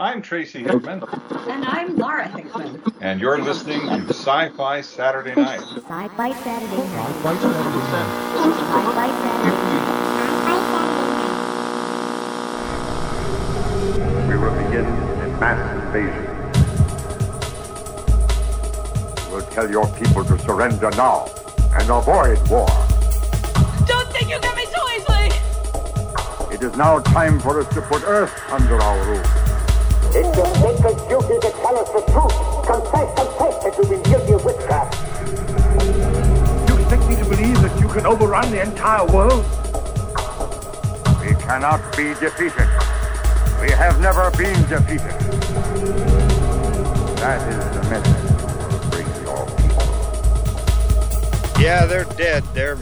I'm Tracy Hickman. And I'm Laura Hickman. And you're listening to Sci Fi Saturday Night. Sci-Fi Saturday night. Sci-Fi Saturday night. We will begin a mass invasion. We'll tell your people to surrender now and avoid war. Don't think you get me so easily! It is now time for us to put Earth under our rule. It's your sacred duty to tell us the truth. Confess, confess that you've been guilty of witchcraft. You expect me to believe that you can overrun the entire world? We cannot be defeated. We have never been defeated. That is the message to bring your people. Yeah, they're dead. They're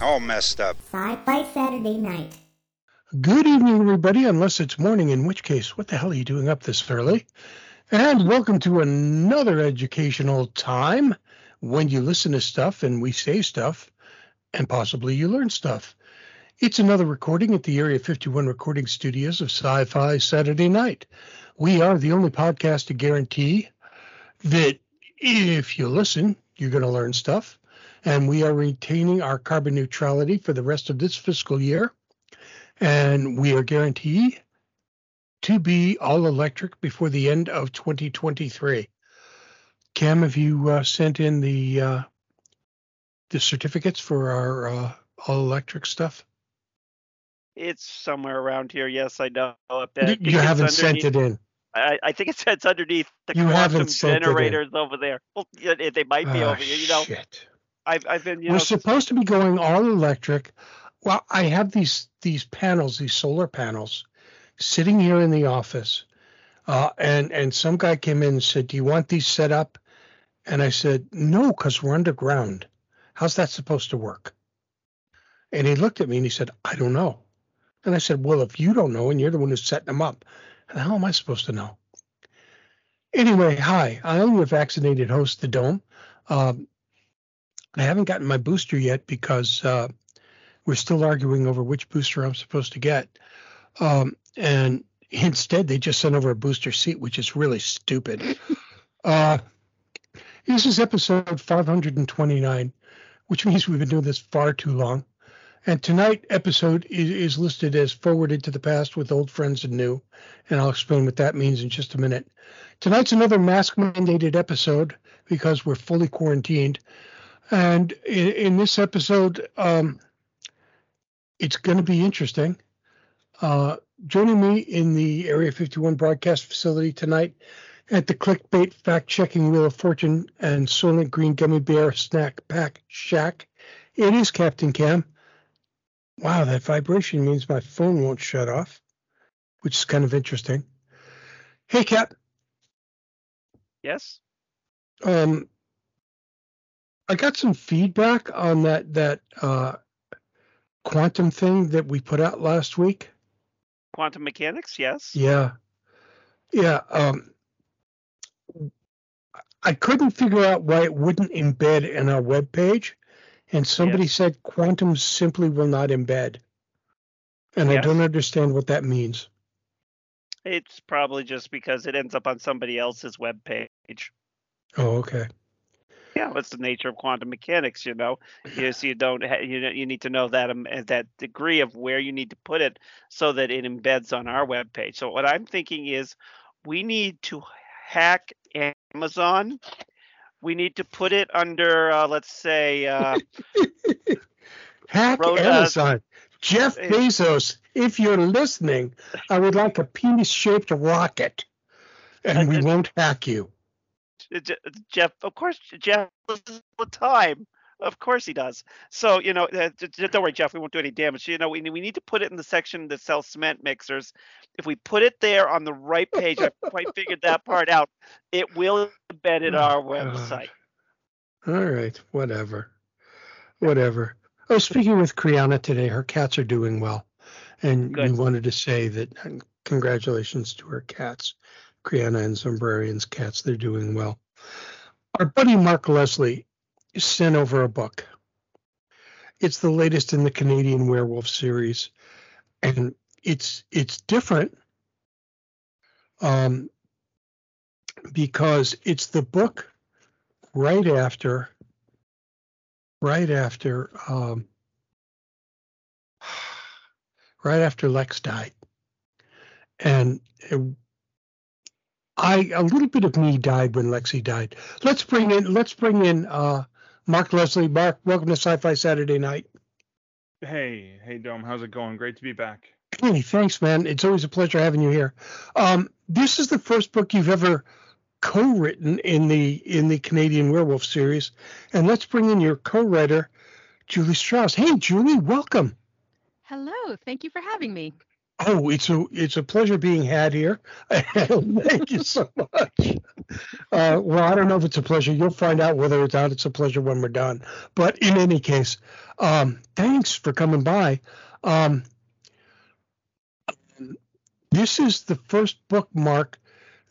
all messed up. Sci-Fi Saturday night. Good evening, everybody, unless it's morning, in which case, what the hell are you doing up this early? And welcome to another educational time when you listen to stuff and we say stuff and possibly you learn stuff. It's another recording at the Area 51 recording studios of Sci Fi Saturday Night. We are the only podcast to guarantee that if you listen, you're going to learn stuff. And we are retaining our carbon neutrality for the rest of this fiscal year and we are guaranteed to be all electric before the end of 2023. Cam, have you uh, sent in the uh, the certificates for our uh, all electric stuff? It's somewhere around here. Yes, I know. I You, haven't sent it in. I, I think it says underneath the You quantum sent it in. generators over there. Well, they might be Ah, over here. You know, shit. I've I've been you We're know supposed to be going all electric. Well, I have these these panels, these solar panels, sitting here in the office, uh, and and some guy came in and said, "Do you want these set up?" And I said, "No, because we're underground. How's that supposed to work?" And he looked at me and he said, "I don't know." And I said, "Well, if you don't know and you're the one who's setting them up, how am I supposed to know?" Anyway, hi, I'm your vaccinated host, the Dome. Um, I haven't gotten my booster yet because uh, we're still arguing over which booster I'm supposed to get. Um, and instead, they just sent over a booster seat, which is really stupid. uh, this is episode 529, which means we've been doing this far too long. And tonight episode is, is listed as forwarded to the past with old friends and new, and I'll explain what that means in just a minute. Tonight's another mask mandated episode because we're fully quarantined. And in, in this episode, um, it's going to be interesting. Uh, joining me in the Area 51 broadcast facility tonight at the clickbait fact checking Wheel of Fortune and Soylent Green Gummy Bear Snack Pack Shack, it is Captain Cam. Wow, that vibration means my phone won't shut off, which is kind of interesting. Hey, Cap. yes. Um, I got some feedback on that that uh, quantum thing that we put out last week. Quantum mechanics. Yes. Yeah, yeah. Um, I couldn't figure out why it wouldn't embed in our web page, and somebody Yes. said quantum simply will not embed, and I don't understand what that means. It's probably just because it ends up on somebody else's web page. Oh, okay. Yeah, that's the nature of quantum mechanics. You know, you so you don't ha- you know, you need to know that um, that degree of where you need to put it so that it embeds on our web page. So what I'm thinking is, we need to hack Amazon. We need to put it under, uh, let's say, uh, Hack uh, Amazon. Jeff. Bezos, if you're listening, I would like a penis-shaped rocket, and we Uh, uh, won't hack you. Je- Jeff. Of course, Jeff listens all the time. Of course he does. So you know, uh, don't worry, Jeff. We won't do any damage. You know, we we need to put it in the section that sells cement mixers. If we put it there on the right page, I've quite figured that part out. It will embed in our Oh, website. All right, whatever, whatever. Oh, speaking with Kriana today, her cats are doing well, and we wanted to say that uh, congratulations to her cats, Kriana and Zombrarian's cats. They're doing well. Our buddy Mark Leslie sent over a book. It's the latest in the Canadian Werewolf series, and it's it's different, um, because it's the book right after, right after, um, right after Lex died, and it, I a little bit of me died when Lexi died. Let's bring in let's bring in uh, Mark Leslie. Mark, welcome to Sci-Fi Saturday Night. Hey, hey, Dome. How's it going? Great to be back. Hey, thanks, man. It's always a pleasure having you here. Um, this is the first book you've ever co-written in the in the Canadian Werewolf series, and let's bring in your co-writer, Julie Strauss. Hey, Julie, welcome. Hello, thank you for having me. Oh, it's a it's a pleasure being had here. Thank you so much. Uh, well, I don't know if it's a pleasure. You'll find out whether it's out. It's a pleasure when we're done. But in any case, um, thanks for coming by. Um, this is the first book, Mark,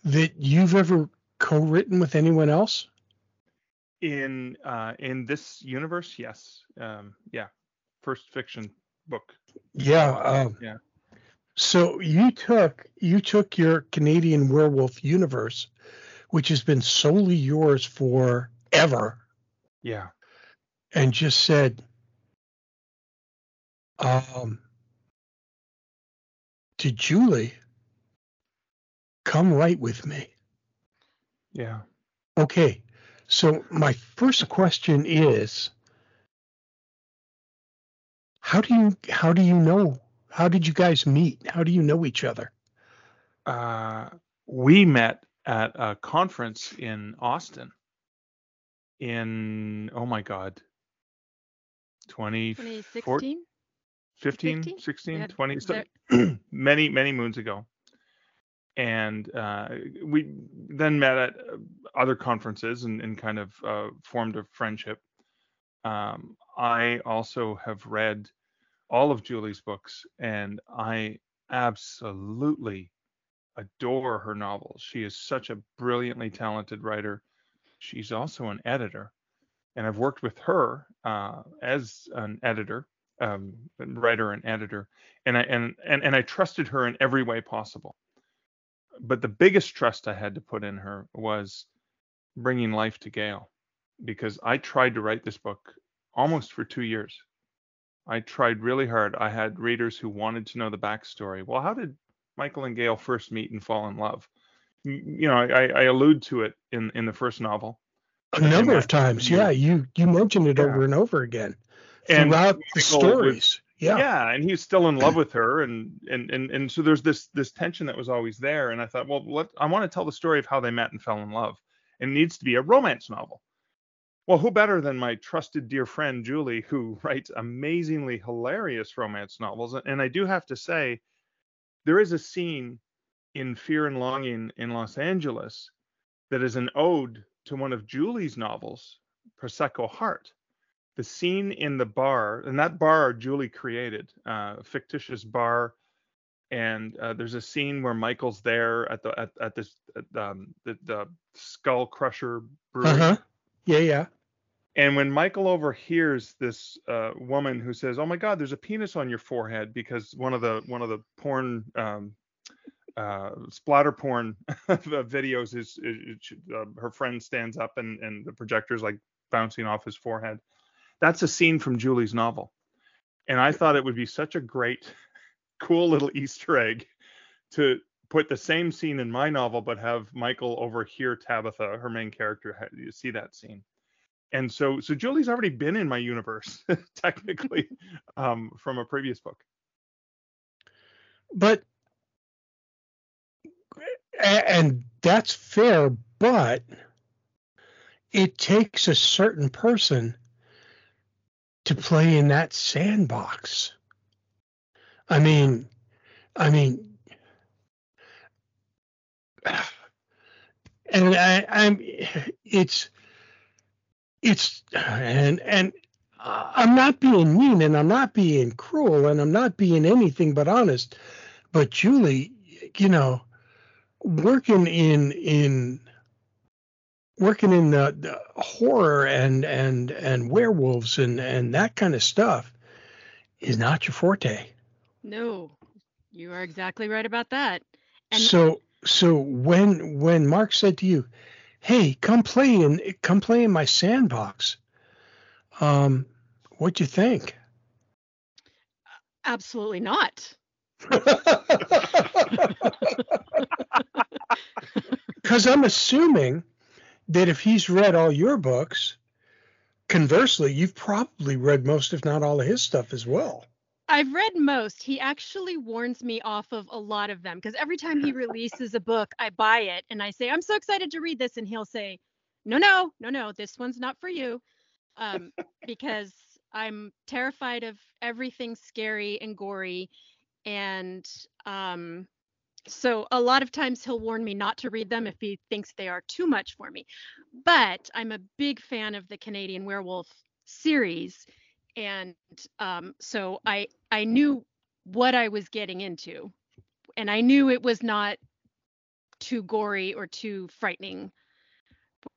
that you've ever co-written with anyone else. In uh, in this universe, yes, um, yeah, first fiction book. Yeah. Um, yeah. So you took you took your Canadian werewolf universe, which has been solely yours forever. Yeah. And just said, um, to Julie, come right with me. Yeah. Okay. So my first question is how do you how do you know how did you guys meet? How do you know each other? Uh, we met at a conference in Austin in, oh my God, 20, 2016? 15, 15? 16, Yeah, 20, so there- many, many moons ago. And uh, we then met at uh, other conferences and, and kind of uh, formed a friendship. Um, I also have read all of Julie's books, and I absolutely adore her novels. She is such a brilliantly talented writer. She's also an editor, and I've worked with her uh, as an editor, um, writer and editor, and I and, and and I trusted her in every way possible. But the biggest trust I had to put in her was bringing life to Gail, because I tried to write this book almost for two years. I tried really hard. I had readers who wanted to know the backstory. Well, how did Michael and Gail first meet and fall in love? Mm, you know, I, I allude to it in in the first novel. A number And of times, yeah. You you mentioned it Yeah. over and over again And throughout the stories. was- yeah. yeah and he's still in love with her and and and and so there's this this tension that was always there and i thought well let i want to tell the story of how they met and fell in love it needs to be a romance novel well who better than my trusted dear friend julie who writes amazingly hilarious romance novels and i do have to say there is a scene in fear and longing in los angeles that is an ode to one of julie's novels prosecco heart the scene in the bar, and that bar Julie created, uh, fictitious bar, and uh, there's a scene where Michael's there at the at, at this at, um, the, the Skull Crusher brewery, Uh huh. Yeah, yeah. And when Michael overhears this uh, woman who says, "Oh my God, there's a penis on your forehead," because one of the one of the porn um, uh, splatter porn videos is, is uh, her friend stands up and and the projector's like bouncing off his forehead. That's a scene from Julie's novel, and I thought it would be such a great, cool little Easter egg to put the same scene in my novel, but have Michael overhear Tabitha, her main character, see that scene and so so Julie's already been in my universe technically um, from a previous book. But and that's fair, but it takes a certain person to play in that sandbox. I mean, I mean, and I, I'm, it's, it's, and and I'm not being mean, and I'm not being cruel, and I'm not being anything but honest. But Julie, you know, working in in working in the, the horror and and and werewolves and and that kind of stuff is not your forte. No, you are exactly right about that. And so so when when Mark said to you, "Hey, come play in come play in my sandbox," um, what'd you think? Absolutely not. Because I'm assuming that if he's read all your books, conversely, you've probably read most, if not all, of his stuff as well. I've read most. He actually warns me off of a lot of them because every time he releases a book, I buy it and I say, I'm so excited to read this. And he'll say, No, no, no, no, this one's not for you. Um, because I'm terrified of everything scary and gory. And um, so a lot of times he'll warn me not to read them if he thinks they are too much for me. But I'm a big fan of the Canadian Werewolf series and um, so I I knew what I was getting into, and I knew it was not too gory or too frightening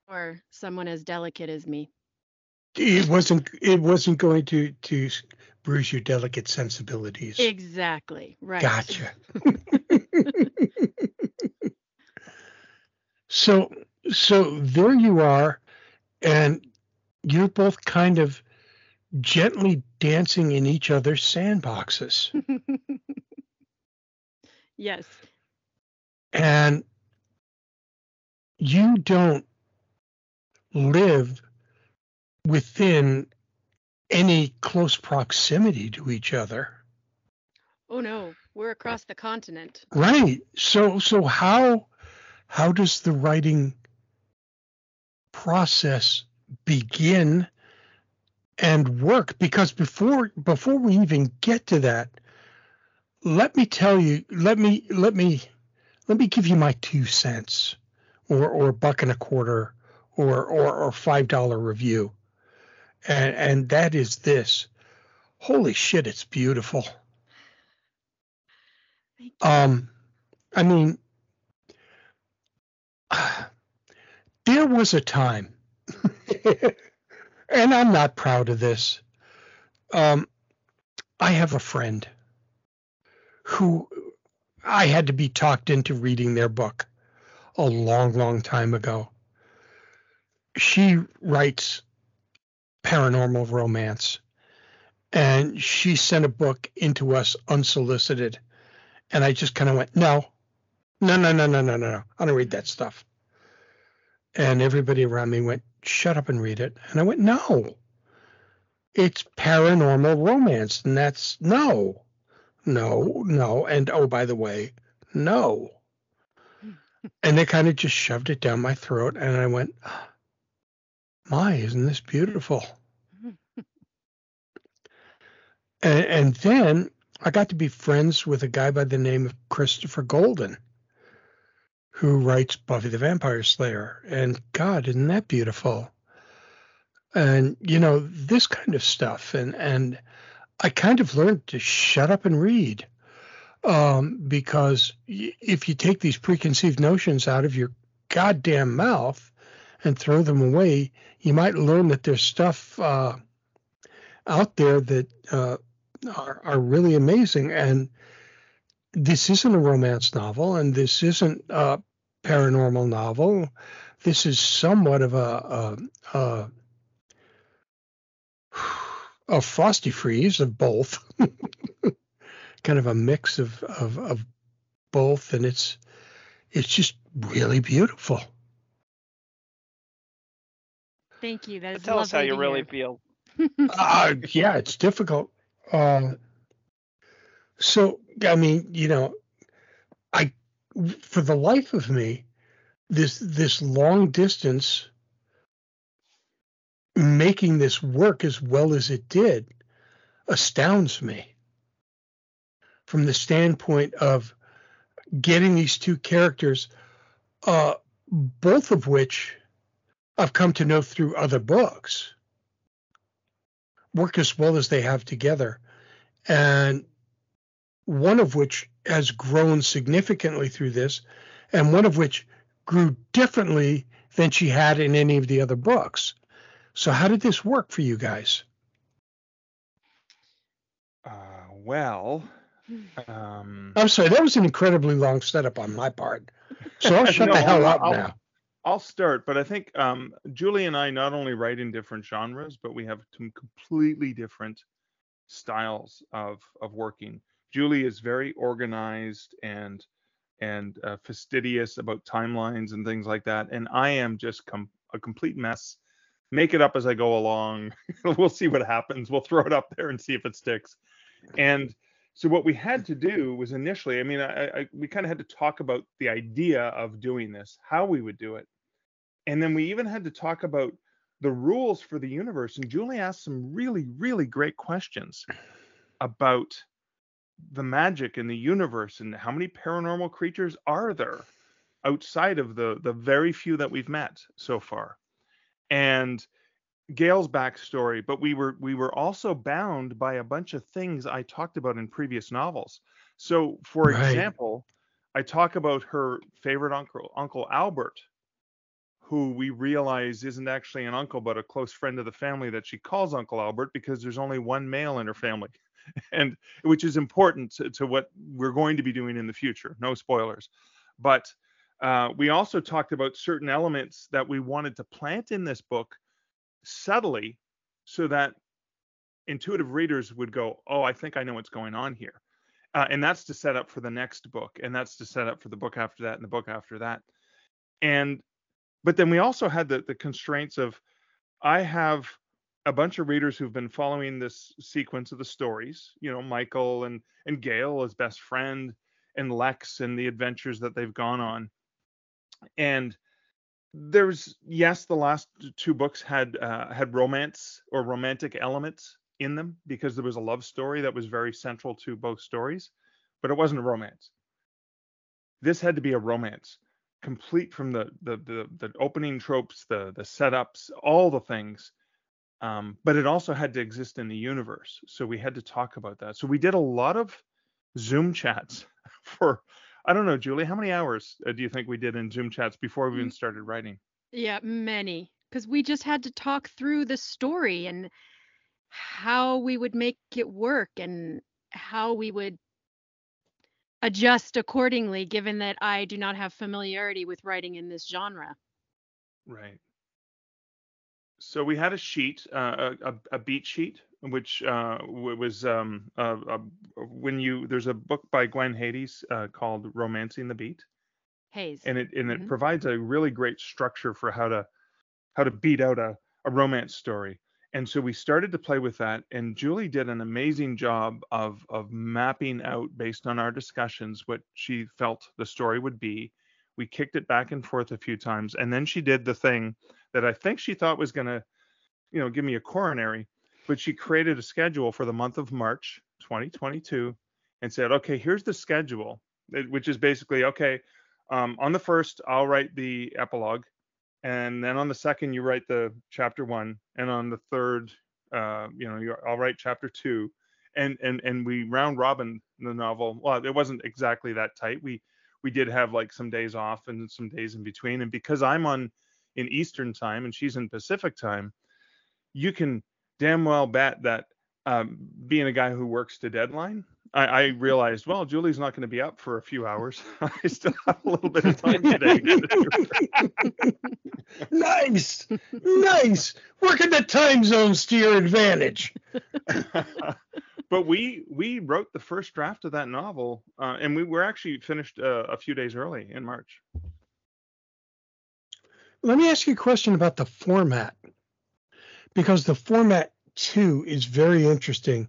for someone as delicate as me. It wasn't it wasn't going to to bruise your delicate sensibilities. Exactly. Right. Gotcha. so so there you are, and you're both kind of gently dancing in each other's sandboxes. yes. And you don't live within any close proximity to each other. Oh no, we're across the continent. Right. So so how how does the writing process begin and work because before before we even get to that let me tell you let me let me let me give you my two cents or or a buck and a quarter or or, or five dollar review. And and that is this. Holy shit it's beautiful. Um i mean there was a time and I'm not proud of this. Um, I have a friend who I had to be talked into reading their book a long, long time ago. She writes paranormal romance, and she sent a book into us unsolicited. And I just kind of went, no, no, no, no, no, no, no, no. I don't read that stuff. And everybody around me went, shut up and read it. And I went, no, it's paranormal romance. And that's no, no, no. And oh, by the way, no. and they kind of just shoved it down my throat. And I went, my, isn't this beautiful? and, and then I got to be friends with a guy by the name of Christopher Golden who writes Buffy the Vampire Slayer. And God, isn't that beautiful? And you know, this kind of stuff. And and I kind of learned to shut up and read. Um, because if you take these preconceived notions out of your goddamn mouth and throw them away, you might learn that there's stuff uh, out there that uh, are, are really amazing. And this isn't a romance novel, and this isn't a paranormal novel. This is somewhat of a a, a, a frosty freeze of both, kind of a mix of, of of both, and it's it's just really beautiful. Thank you. That is Tell us how you really hear. feel. uh, yeah, it's difficult. Uh, so, I mean, you know, I, for the life of me, this this long distance making this work as well as it did astounds me from the standpoint of getting these two characters, uh, both of which I've come to know through other books, work as well as they have together. And one of which has grown significantly through this, and one of which grew differently than she had in any of the other books. So, how did this work for you guys? Uh, well, um, I'm sorry, that was an incredibly long setup on my part. So I'll shut No, the hell up I'll- now. I'll start, but I think um, Julie and I not only write in different genres, but we have some completely different styles of of working. Julie is very organized and and uh, fastidious about timelines and things like that, and I am just com- a complete mess. Make it up as I go along. we'll see what happens. We'll throw it up there and see if it sticks. And so what we had to do was initially, I mean, I, I we kind of had to talk about the idea of doing this, how we would do it, and then we even had to talk about the rules for the universe. And Julie asked some really, really great questions about the magic in the universe and how many paranormal creatures are there outside of the the very few that we've met so far. And Gail's backstory, but we were we were also bound by a bunch of things I talked about in previous novels. So, for Right. example, I talk about her favorite uncle, Uncle Albert, who we realize isn't actually an uncle but a close friend of the family that she calls Uncle Albert because there's only one male in her family, and which is important to, to what we're going to be doing in the future. No spoilers, but uh, we also talked about certain elements that we wanted to plant in this book subtly so that intuitive readers would go, Oh, I think I know what's going on here. Uh, and that's to set up for the next book. And that's to set up for the book after that and the book after that. And, but then we also had the, the constraints of I have a bunch of readers who've been following this sequence of the stories, you know, Michael and, and Gail as best friend and Lex and the adventures that they've gone on. And there's yes the last two books had uh, had romance or romantic elements in them because there was a love story that was very central to both stories but it wasn't a romance this had to be a romance complete from the the the, the opening tropes the the setups all the things um, but it also had to exist in the universe so we had to talk about that so we did a lot of zoom chats for i don't know julie how many hours uh, do you think we did in zoom chats before we even started writing Yeah, many. Because we just had to talk through the story and how we would make it work and how we would adjust accordingly, given that I do not have familiarity with writing in this genre. Right. So we had a sheet, uh, a, a, beat sheet, which uh, was um, uh, when you there's a book by Gwen Hayes uh, called "Romancing the Beat," Hayes. and it and it Mhm. provides a really great structure for how to how to beat out a, a romance story. And so we started to play with that, and Julie did an amazing job of of mapping out based on our discussions what she felt the story would be. We kicked it back and forth a few times, and then she did the thing that I think she thought was going to, you know, give me a coronary, but she created a schedule for the month of March 2022 and said, okay, here's the schedule, which is basically okay. Um, on the first, I'll write the epilogue, and then on the second, you write the chapter one, and on the third, uh, you know, I'll write chapter two, and and and we round robin the novel. Well, it wasn't exactly that tight. We we did have like some days off and some days in between, and because I'm on in Eastern time and she's in Pacific time, you can damn well bet that um, being a guy who works to deadline, I, I realized, well, Julie's not going to be up for a few hours. I still have a little bit of time today. nice, nice. Working the time zones to your advantage. but we we wrote the first draft of that novel, uh, and we were actually finished uh, a few days early in March. Let me ask you a question about the format, because the format too is very interesting.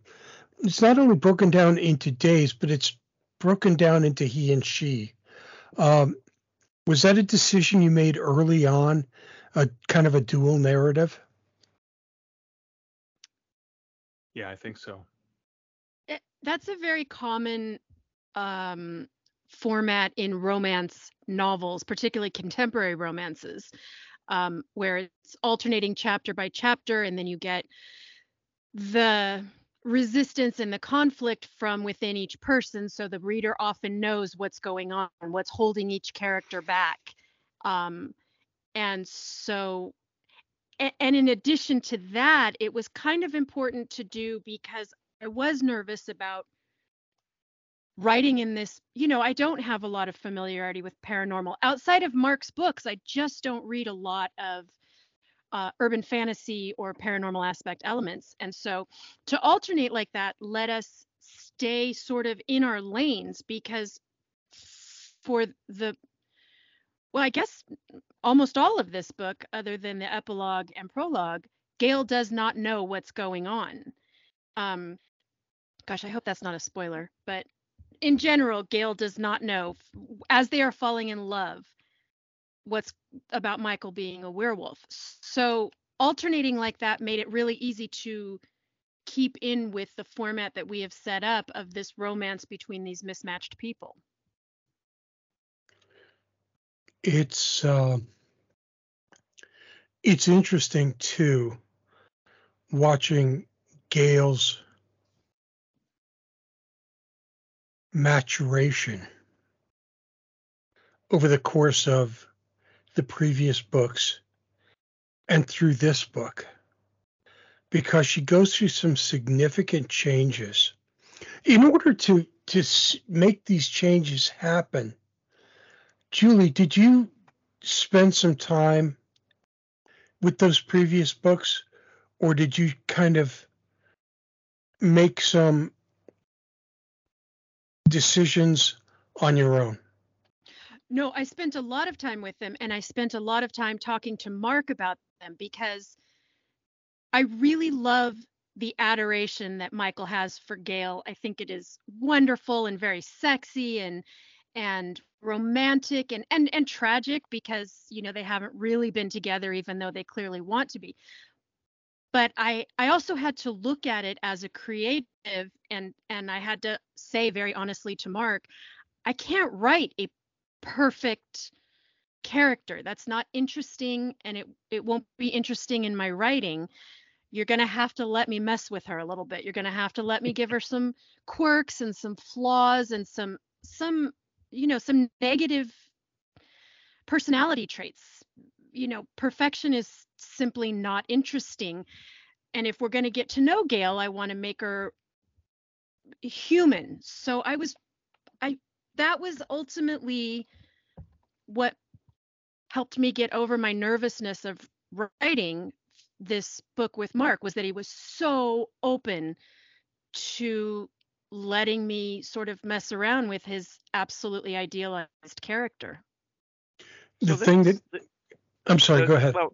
It's not only broken down into days, but it's broken down into he and she. Um, was that a decision you made early on, a kind of a dual narrative? Yeah, I think so. It- that's a very common um, format in romance novels, particularly contemporary romances, um, where it's alternating chapter by chapter, and then you get the resistance and the conflict from within each person. So the reader often knows what's going on, what's holding each character back. Um, and so a- and in addition to that, it was kind of important to do because I was nervous about writing in this, you know, I don't have a lot of familiarity with paranormal. Outside of Mark's books, I just don't read a lot of uh, urban fantasy or paranormal aspect elements. And so to alternate like that, let us stay sort of in our lanes because for the well, I guess almost all of this book, other than the epilogue and prologue, Gail does not know what's going on. Um, gosh, I hope that's not a spoiler, but in general, Gail does not know as they are falling in love what's about Michael being a werewolf. So alternating like that made it really easy to keep in with the format that we have set up of this romance between these mismatched people. It's uh, it's interesting too watching Gail's maturation over the course of the previous books and through this book. Because she goes through some significant changes. In order to to make these changes happen julie did you spend some time with those previous books or did you kind of make some decisions on your own no, I spent a lot of time with them and I spent a lot of time talking to Mark about them because I really love the adoration that Michael has for Gail. I think it is wonderful and very sexy and and romantic and and and tragic because you know they haven't really been together even though they clearly want to be. But I I also had to look at it as a creative and and I had to say very honestly to Mark, I can't write a perfect character. That's not interesting and it it won't be interesting in my writing. You're going to have to let me mess with her a little bit. You're going to have to let me give her some quirks and some flaws and some some you know, some negative personality traits. You know, perfection is simply not interesting. And if we're going to get to know Gail, I want to make her human. So I was I that was ultimately what helped me get over my nervousness of writing this book with Mark was that he was so open to letting me sort of mess around with his absolutely idealized character. The so thing that I'm sorry, go ahead. Well,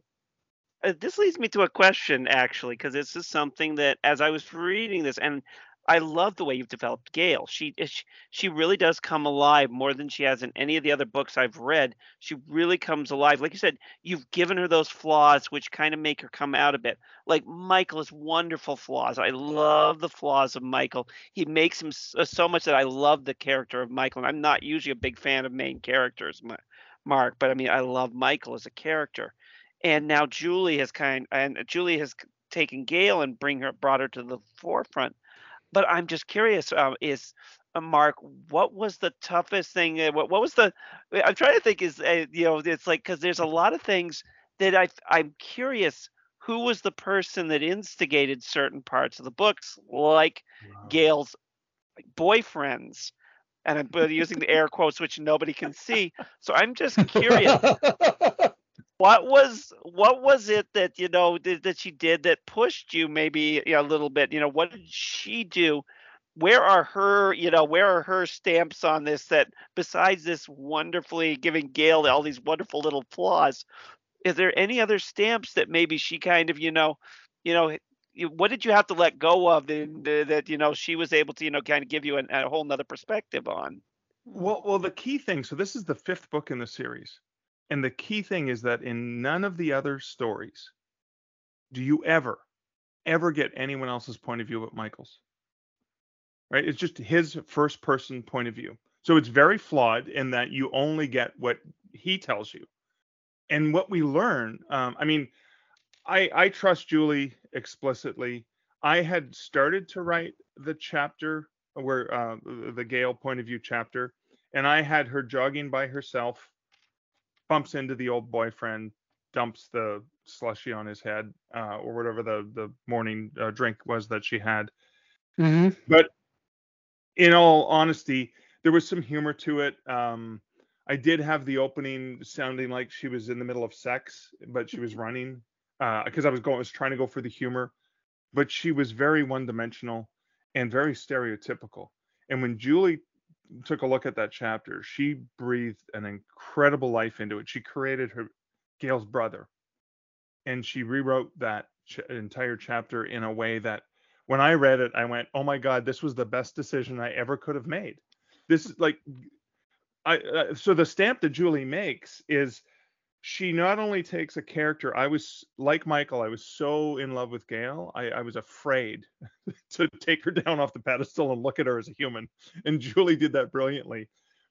uh, this leads me to a question actually, because this is something that as I was reading this, and I love the way you've developed Gail. She she she really does come alive more than she has in any of the other books I've read. She really comes alive. Like you said, you've given her those flaws which kind of make her come out a bit. Like Michael has wonderful flaws. I love the flaws of Michael. He makes him uh, so much that I love the character of Michael. And I'm not usually a big fan of main characters, Mark, but I mean I love Michael as a character. And now Julie has kind and Julie has taken Gail and bring her brought her to the forefront but I'm just curious. Um, is uh, Mark, what was the toughest thing? Uh, what, what was the? I'm trying to think. Is uh, you know, it's like because there's a lot of things that I I'm curious. Who was the person that instigated certain parts of the books, like wow. Gail's boyfriends? And I'm using the air quotes, which nobody can see. So I'm just curious. what was what was it that you know that, that she did that pushed you maybe you know, a little bit? You know what did she do? Where are her you know where are her stamps on this that besides this wonderfully giving gail all these wonderful little flaws is there any other stamps that maybe she kind of you know you know what did you have to let go of that, uh, that you know she was able to you know kind of give you an, a whole nother perspective on? Well well the key thing so this is the fifth book in the series and the key thing is that in none of the other stories do you ever, ever get anyone else's point of view but Michael's. Right? It's just his first person point of view. So it's very flawed in that you only get what he tells you. And what we learn, um, I mean, I, I trust Julie explicitly. I had started to write the chapter where uh, the Gail point of view chapter, and I had her jogging by herself bumps into the old boyfriend, dumps the slushy on his head, uh, or whatever the the morning uh, drink was that she had. Mm-hmm. But in all honesty, there was some humor to it. Um, I did have the opening sounding like she was in the middle of sex, but she was running because uh, I was going, I was trying to go for the humor, but she was very one-dimensional and very stereotypical. And when Julie took a look at that chapter, she breathed an incredible life into it. She created her Gail's brother, and she rewrote that ch- entire chapter in a way that when I read it, I went, "Oh my God, this was the best decision I ever could have made." This is like, I uh, so the stamp that Julie makes is she not only takes a character. I was like Michael. I was so in love with Gail. I, I was afraid to take her down off the pedestal and look at her as a human, and Julie did that brilliantly.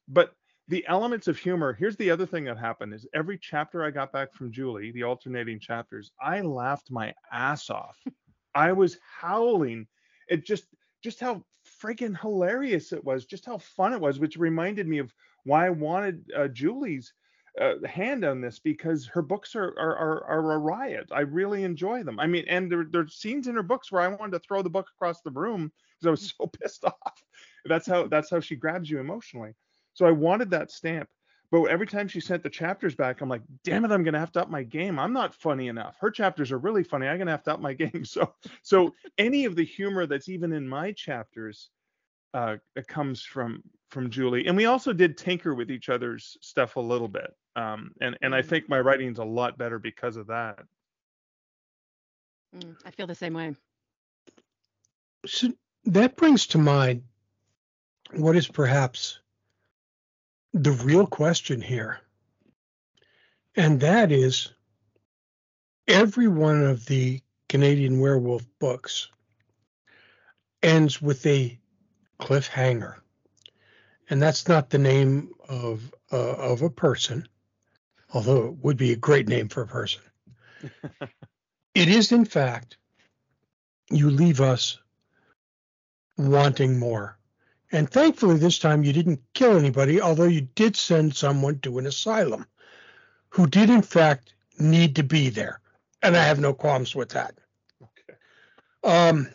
But the elements of humor here's the other thing that happened is every chapter i got back from julie the alternating chapters i laughed my ass off i was howling it just just how freaking hilarious it was just how fun it was which reminded me of why i wanted uh, julie's uh, hand on this because her books are, are are are a riot. I really enjoy them. I mean, and there there's scenes in her books where I wanted to throw the book across the room because I was so pissed off. That's how that's how she grabs you emotionally. So I wanted that stamp. But every time she sent the chapters back, I'm like, damn it, I'm gonna have to up my game. I'm not funny enough. Her chapters are really funny. I'm gonna have to up my game. So so any of the humor that's even in my chapters uh comes from from Julie. And we also did tinker with each other's stuff a little bit. Um and and I Mm. think my writing's a lot better because of that. Mm, I feel the same way. So that brings to mind what is perhaps the real question here. And that is every one of the Canadian werewolf books ends with a cliffhanger. And that's not the name of uh, of a person, although it would be a great name for a person. it is in fact you leave us wanting more. And thankfully, this time you didn't kill anybody, although you did send someone to an asylum who did, in fact, need to be there. And I have no qualms with that. Okay. Um,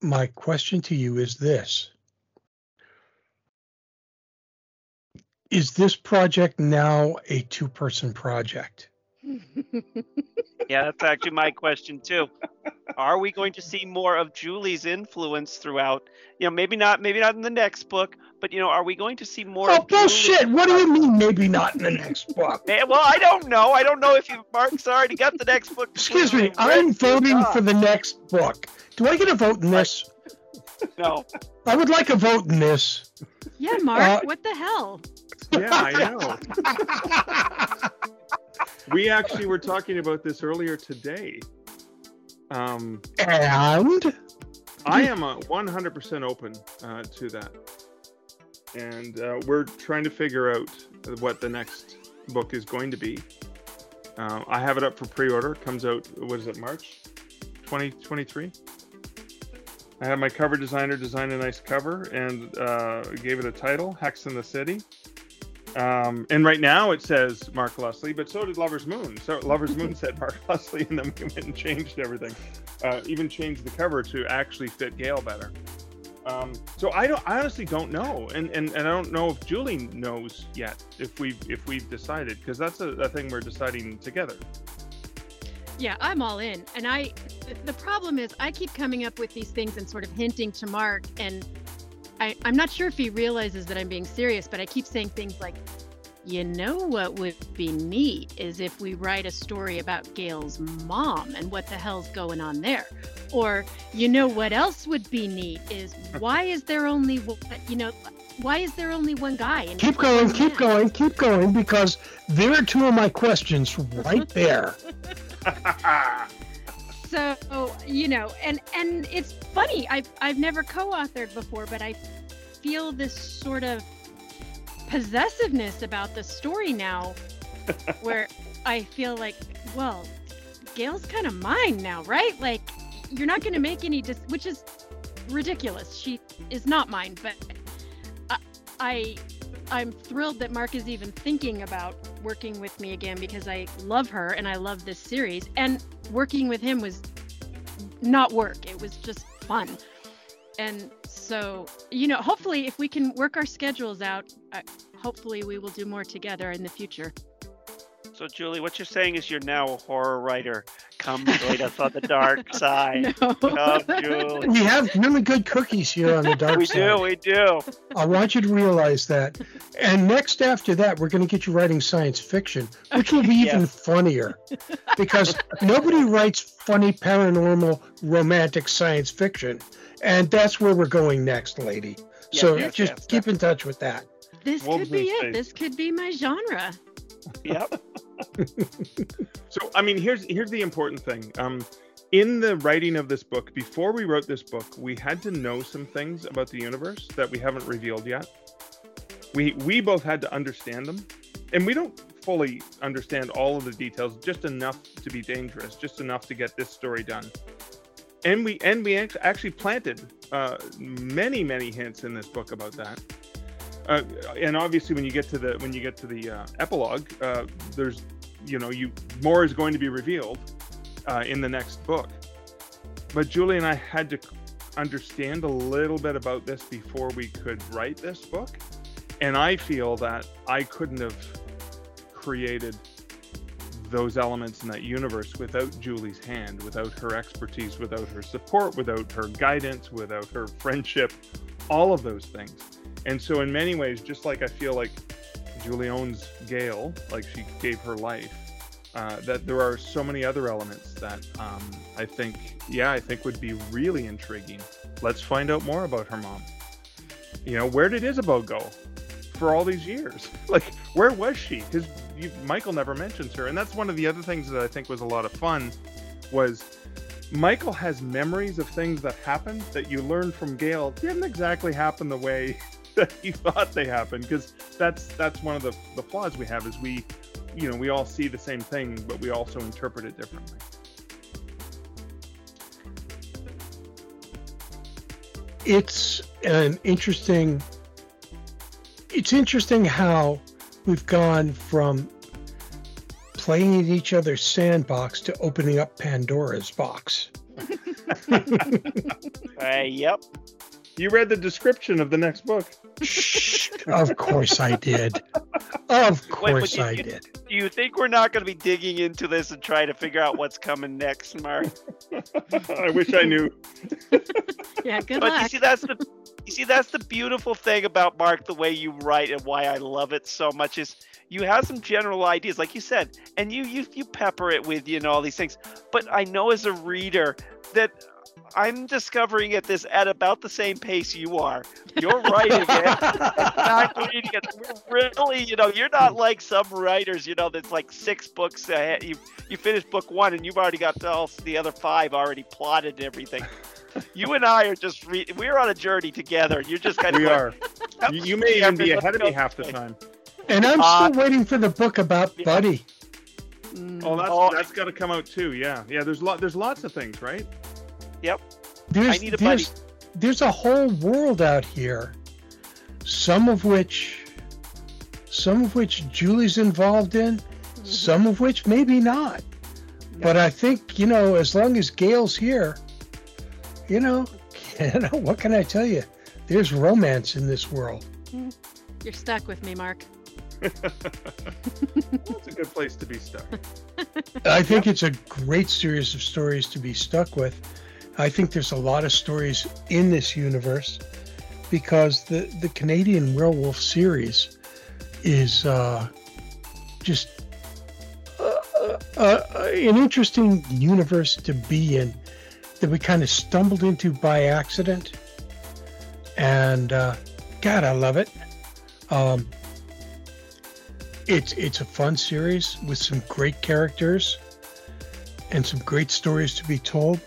my question to you is this Is this project now a two person project? Yeah, that's actually my question too. Are we going to see more of Julie's influence throughout? You know, maybe not, maybe not in the next book, but you know, are we going to see more? Oh, of Julie- bullshit. What do you mean, maybe not in the next book? Well, I don't know. I don't know if you, Mark's already got the next book. Excuse me. I'm voting for the next book. Do I get a vote in this? No, I would like a vote in this. Yeah, Mark, Uh, what the hell? Yeah, I know. we actually were talking about this earlier today. Um, And I am a 100% open uh, to that. And uh, we're trying to figure out what the next book is going to be. Uh, I have it up for pre order. Comes out, what is it, March 2023? I have my cover designer design a nice cover and uh, gave it a title, Hex in the City. Um, and right now it says Mark Leslie, but so did Lover's Moon. So Lover's Moon said Mark Leslie, and then we went and changed everything. Uh, even changed the cover to actually fit Gail better. Um, so I don't, I honestly don't know, and, and and I don't know if Julie knows yet if we if we've decided because that's a, a thing we're deciding together. Yeah, I'm all in. And I. The problem is, I keep coming up with these things and sort of hinting to Mark, and I, I'm not sure if he realizes that I'm being serious, but I keep saying things like, you know what would be neat is if we write a story about Gail's mom and what the hell's going on there. Or, you know what else would be neat is why is there only one, you know, why is there only one guy? And keep going, keep going, keep going, because there are two of my questions right there. so you know and and it's funny i've i've never co-authored before but i feel this sort of possessiveness about the story now where i feel like well gail's kind of mine now right? Like you're not going to make any dis- which is ridiculous. She is not mine but I, I i'm thrilled that mark is even thinking about working with me again because i love her and i love this series and working with him was not work. It was just fun. And so, you know, hopefully, if we can work our schedules out, uh, hopefully we will do more together in the future. So, Julie, what you're saying is you're now a horror writer. Come join us on the dark side. No. Come, Julie. We have really good cookies here on the dark We side. We do, we do. I want you to realize that. And next after that, we're going to get you writing science fiction, which will be even funnier because nobody writes funny paranormal romantic science fiction. And that's where we're going next, lady. Yes, so yes, just yes, keep in touch with that. This Wolves could be it. space. This could be my genre. Yep. So I mean, here's here's the important thing. Um, in the writing of this book, before we wrote this book, we had to know some things about the universe that we haven't revealed yet. We we both had to understand them, and we don't fully understand all of the details, just enough to be dangerous, just enough to get this story done. And we and we actually planted uh, many many hints in this book about that. Uh, and obviously, when you get to the when you get to the uh, epilogue, uh, there's you know you more is going to be revealed uh, in the next book. But julie and i had to understand a little bit about this before we could write this book. And i feel that i couldn't have created those elements in that universe without julie's hand without her expertise without her support without her guidance without her friendship all of those things and so in many ways just like i feel like Julie owns Gail, like she gave her life. Uh, that there are so many other elements that um, I think, yeah, I think would be really intriguing. Let's find out more about her mom. You know, where did Isabel go for all these years? Like, where was she? Because Michael never mentions her, and that's one of the other things that I think was a lot of fun. Was Michael has memories of things that happened that you learned from Gail didn't exactly happen the way that you thought they happened because that's that's one of the the flaws we have is we you know we all see the same thing but we also interpret it differently It's an interesting. It's interesting how we've gone from playing in each other's sandbox to opening up Pandora's box. Uh, yep. you read the description of the next book Shh, of course I did. Of Wait, course you- I you- did. Do you think we're not going to be digging into this and trying to figure out what's coming next, Mark? i wish i knew Yeah, good but you see, that's the you see that's the beautiful thing about Mark, the way you write and why I love it so much is you have some general ideas, like you said, and you you you pepper it with you know all these things. But I know as a reader that I'm discovering at this at about the same pace you are. You're writing it, not reading it. Really, you know, you're not like some writers, you know, that's like six books ahead. You you finish book one and you've already got all the other five already plotted and everything. You and I are just re- we're on a journey together. You're just kind of we are you, you may even be ahead of me half the time And I'm Uh, still waiting for the book about yeah. Buddy. Mm. oh that's Oh. that's got to come out too yeah yeah there's lot there's lots of things right Yep. There's, I need a buddy. there's, there's a whole world out here, some of which, some of which Julie's involved in, mm-hmm. some of which maybe not. But I think you know, as long as Gail's here, you know, you know, what can I tell you? There's romance in this world. Hmm. You're stuck with me, Mark. it's a good place to be stuck I think it's a great series of stories to be stuck with. I think there's a lot of stories in this universe because the, the Canadian Werewolf series is uh, just uh, uh, uh, an interesting universe to be in that we kind of stumbled into by accident. And uh, God, I love it. Um, it's it's a fun series with some great characters and some great stories to be told.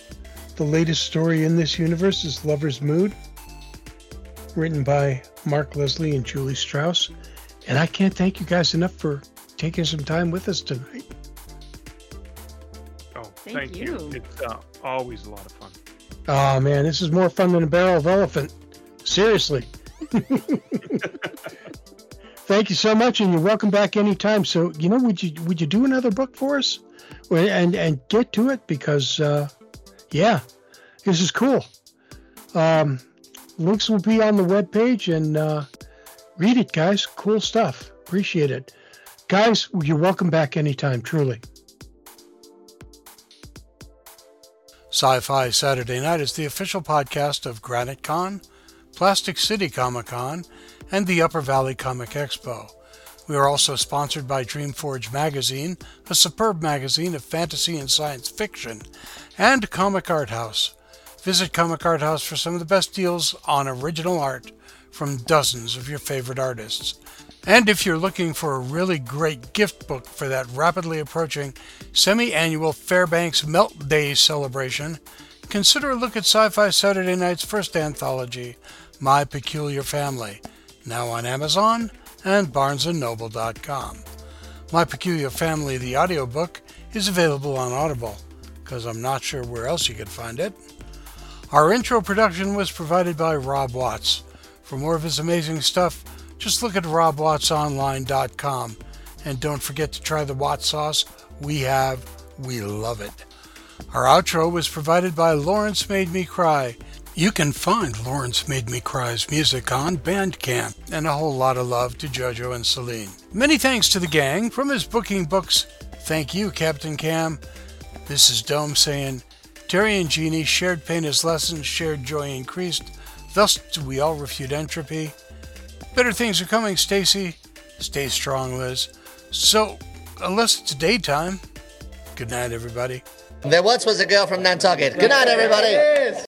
The latest story in this universe is Lover's Moon, written by Mark Leslie and Julie Strauss. And I can't thank you guys enough for taking some time with us tonight. oh Thank thank, you. you. it's uh, always a lot of fun Oh man, this is more fun than a barrel of elephant. Seriously. Thank you so much, and you're welcome back anytime. So, you know, would you would you do another book for us, and and get to it because, uh, yeah, this is cool. Um, links will be on the webpage and uh, read it, guys. Cool stuff. Appreciate it. Guys, you're welcome back anytime, truly. Sci Fi Saturday Night is the official podcast of Granite Con, Plastic City Comic Con, and the Upper Valley Comic Expo. We are also sponsored by Dreamforge Magazine, a superb magazine of fantasy and science fiction, and Comic Art House. Visit Comic Art House for some of the best deals on original art from dozens of your favorite artists. And if you're looking for a really great gift book for that rapidly approaching semi annual Fairbanks Melt Day celebration, consider a look at Sci Fi Saturday Night's first anthology, My Peculiar Family, now on Amazon and BarnesandNoble.com. My Peculiar Family, the audiobook, is available on Audible, because I'm not sure where else you could find it. Our intro production was provided by Rob Watts. For more of his amazing stuff, just look at robwattsonline.com. And don't forget to try the Watt sauce. We have, we love it. Our outro was provided by Lawrence Made Me Cry. You can find Lawrence Made Me Cry's music on Bandcamp, and a whole lot of love to Jojo and Celine. Many thanks to the gang from his booking books. Thank you, Captain Cam. This is Dome saying, Terry and Jeannie shared pain as lessons, shared joy increased. Thus do we all refute entropy. Better things are coming, Stacy. Stay strong, Liz. So, unless it's daytime, good night, everybody. There once was a girl from Nantucket. Good night, everybody.